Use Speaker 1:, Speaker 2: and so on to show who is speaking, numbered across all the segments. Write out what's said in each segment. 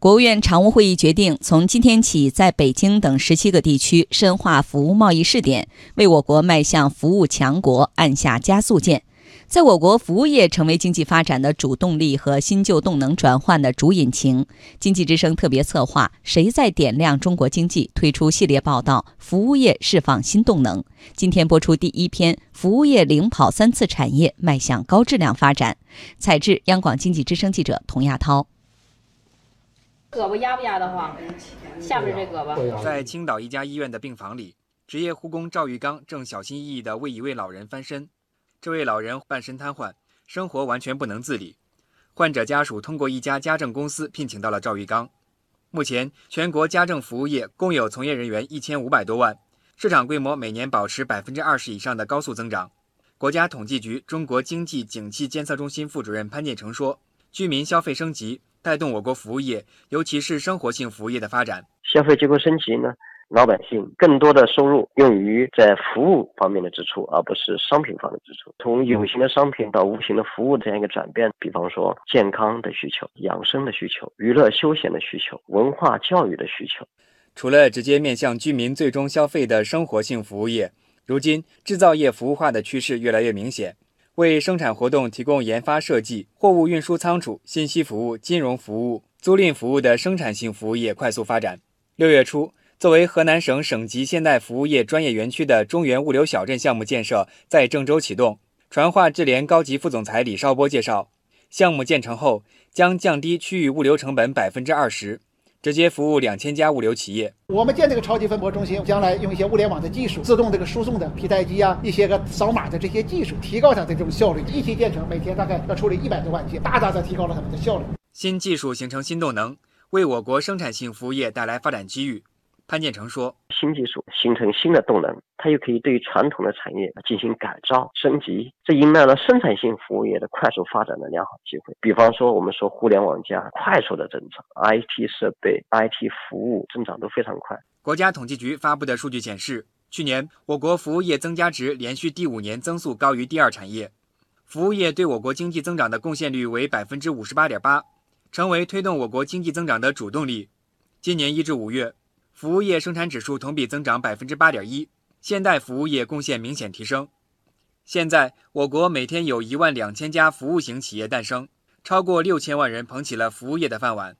Speaker 1: 国务院常务会议决定，从今天起，在北京等十七个地区深化服务贸易试点，为我国迈向服务强国按下加速键。在我国服务业成为经济发展的主动力和新旧动能转换的主引擎，经济之声特别策划“谁在点亮中国经济”推出系列报道《服务业释放新动能》。今天播出第一篇《服务业领跑三次产业迈向高质量发展》，采自央广经济之声记者童亚涛。
Speaker 2: 胳膊压不压得慌？下面这胳膊。
Speaker 3: 在青岛一家医院的病房里，职业护工赵玉刚正小心翼翼地为一位老人翻身。这位老人半身瘫痪，生活完全不能自理。患者家属通过一家家政公司聘请到了赵玉刚。目前，全国家政服务业共有从业人员一千五百多万，市场规模每年保持百分之二十以上的高速增长。国家统计局中国经济景气监测中心副主任潘建成说：“居民消费升级。”带动我国服务业，尤其是生活性服务业的发展。
Speaker 4: 消费结构升级呢，老百姓更多的收入用于在服务方面的支出，而不是商品方的支出。从有形的商品到无形的服务这样一个转变，比方说健康的需求、养生的需求、娱乐休闲的需求、文化教育的需求。
Speaker 3: 除了直接面向居民最终消费的生活性服务业，如今制造业服务化的趋势越来越明显。为生产活动提供研发设计、货物运输仓储、信息服务、金融服务、租赁服务的生产性服务业快速发展。六月初，作为河南省省级现代服务业专业园区的中原物流小镇项目建设在郑州启动。传化智联高级副总裁李少波介绍，项目建成后将降低区域物流成本百分之二十。直接服务两千家物流企业。
Speaker 5: 我们建这个超级分拨中心，将来用一些物联网的技术，自动这个输送的皮带机啊，一些个扫码的这些技术，提高它的这种效率。一期建成，每天大概要处理一百多万件，大大的提高了他们的效率。
Speaker 3: 新技术形成新动能，为我国生产性服务业带来发展机遇。潘建成说：“
Speaker 4: 新技术形成新的动能，它又可以对于传统的产业进行改造升级，这迎来了生产性服务业的快速发展的良好机会。比方说，我们说互联网加快速的增长，IT 设备、IT 服务增长都非常快。”
Speaker 3: 国家统计局发布的数据显示，去年我国服务业增加值连续第五年增速高于第二产业，服务业对我国经济增长的贡献率为百分之五十八点八，成为推动我国经济增长的主动力。今年一至五月。服务业生产指数同比增长百分之八点一，现代服务业贡献明显提升。现在，我国每天有一万两千家服务型企业诞生，超过六千万人捧起了服务业的饭碗。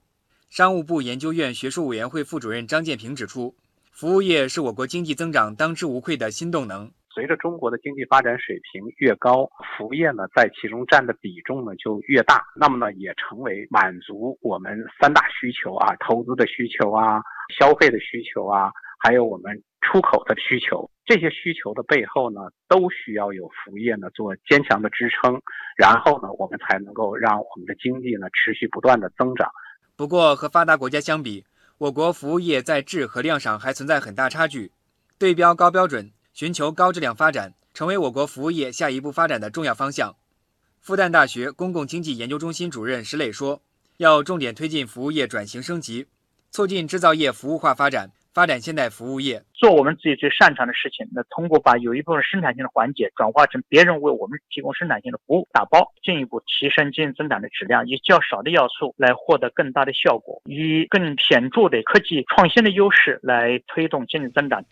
Speaker 3: 商务部研究院学术委员会副主任张建平指出，服务业是我国经济增长当之无愧的新动能。
Speaker 6: 随着中国的经济发展水平越高，服务业呢在其中占的比重呢就越大，那么呢也成为满足我们三大需求啊，投资的需求啊，消费的需求啊，还有我们出口的需求。这些需求的背后呢，都需要有服务业呢做坚强的支撑，然后呢我们才能够让我们的经济呢持续不断的增长。
Speaker 3: 不过和发达国家相比，我国服务业在质和量上还存在很大差距，对标高标准。寻求高质量发展，成为我国服务业下一步发展的重要方向。复旦大学公共经济研究中心主任石磊说：“要重点推进服务业转型升级，促进制造业服务化发展。”发展现代服务业，
Speaker 7: 做我们自己最擅长的事情。那通过把有一部分生产性的环节转化成别人为我们提供生产性的服务，打包，进一步提升经济增长的质量，以较少的要素来获得更大的效果，以更显著的科技创新的优势来推动经济增长。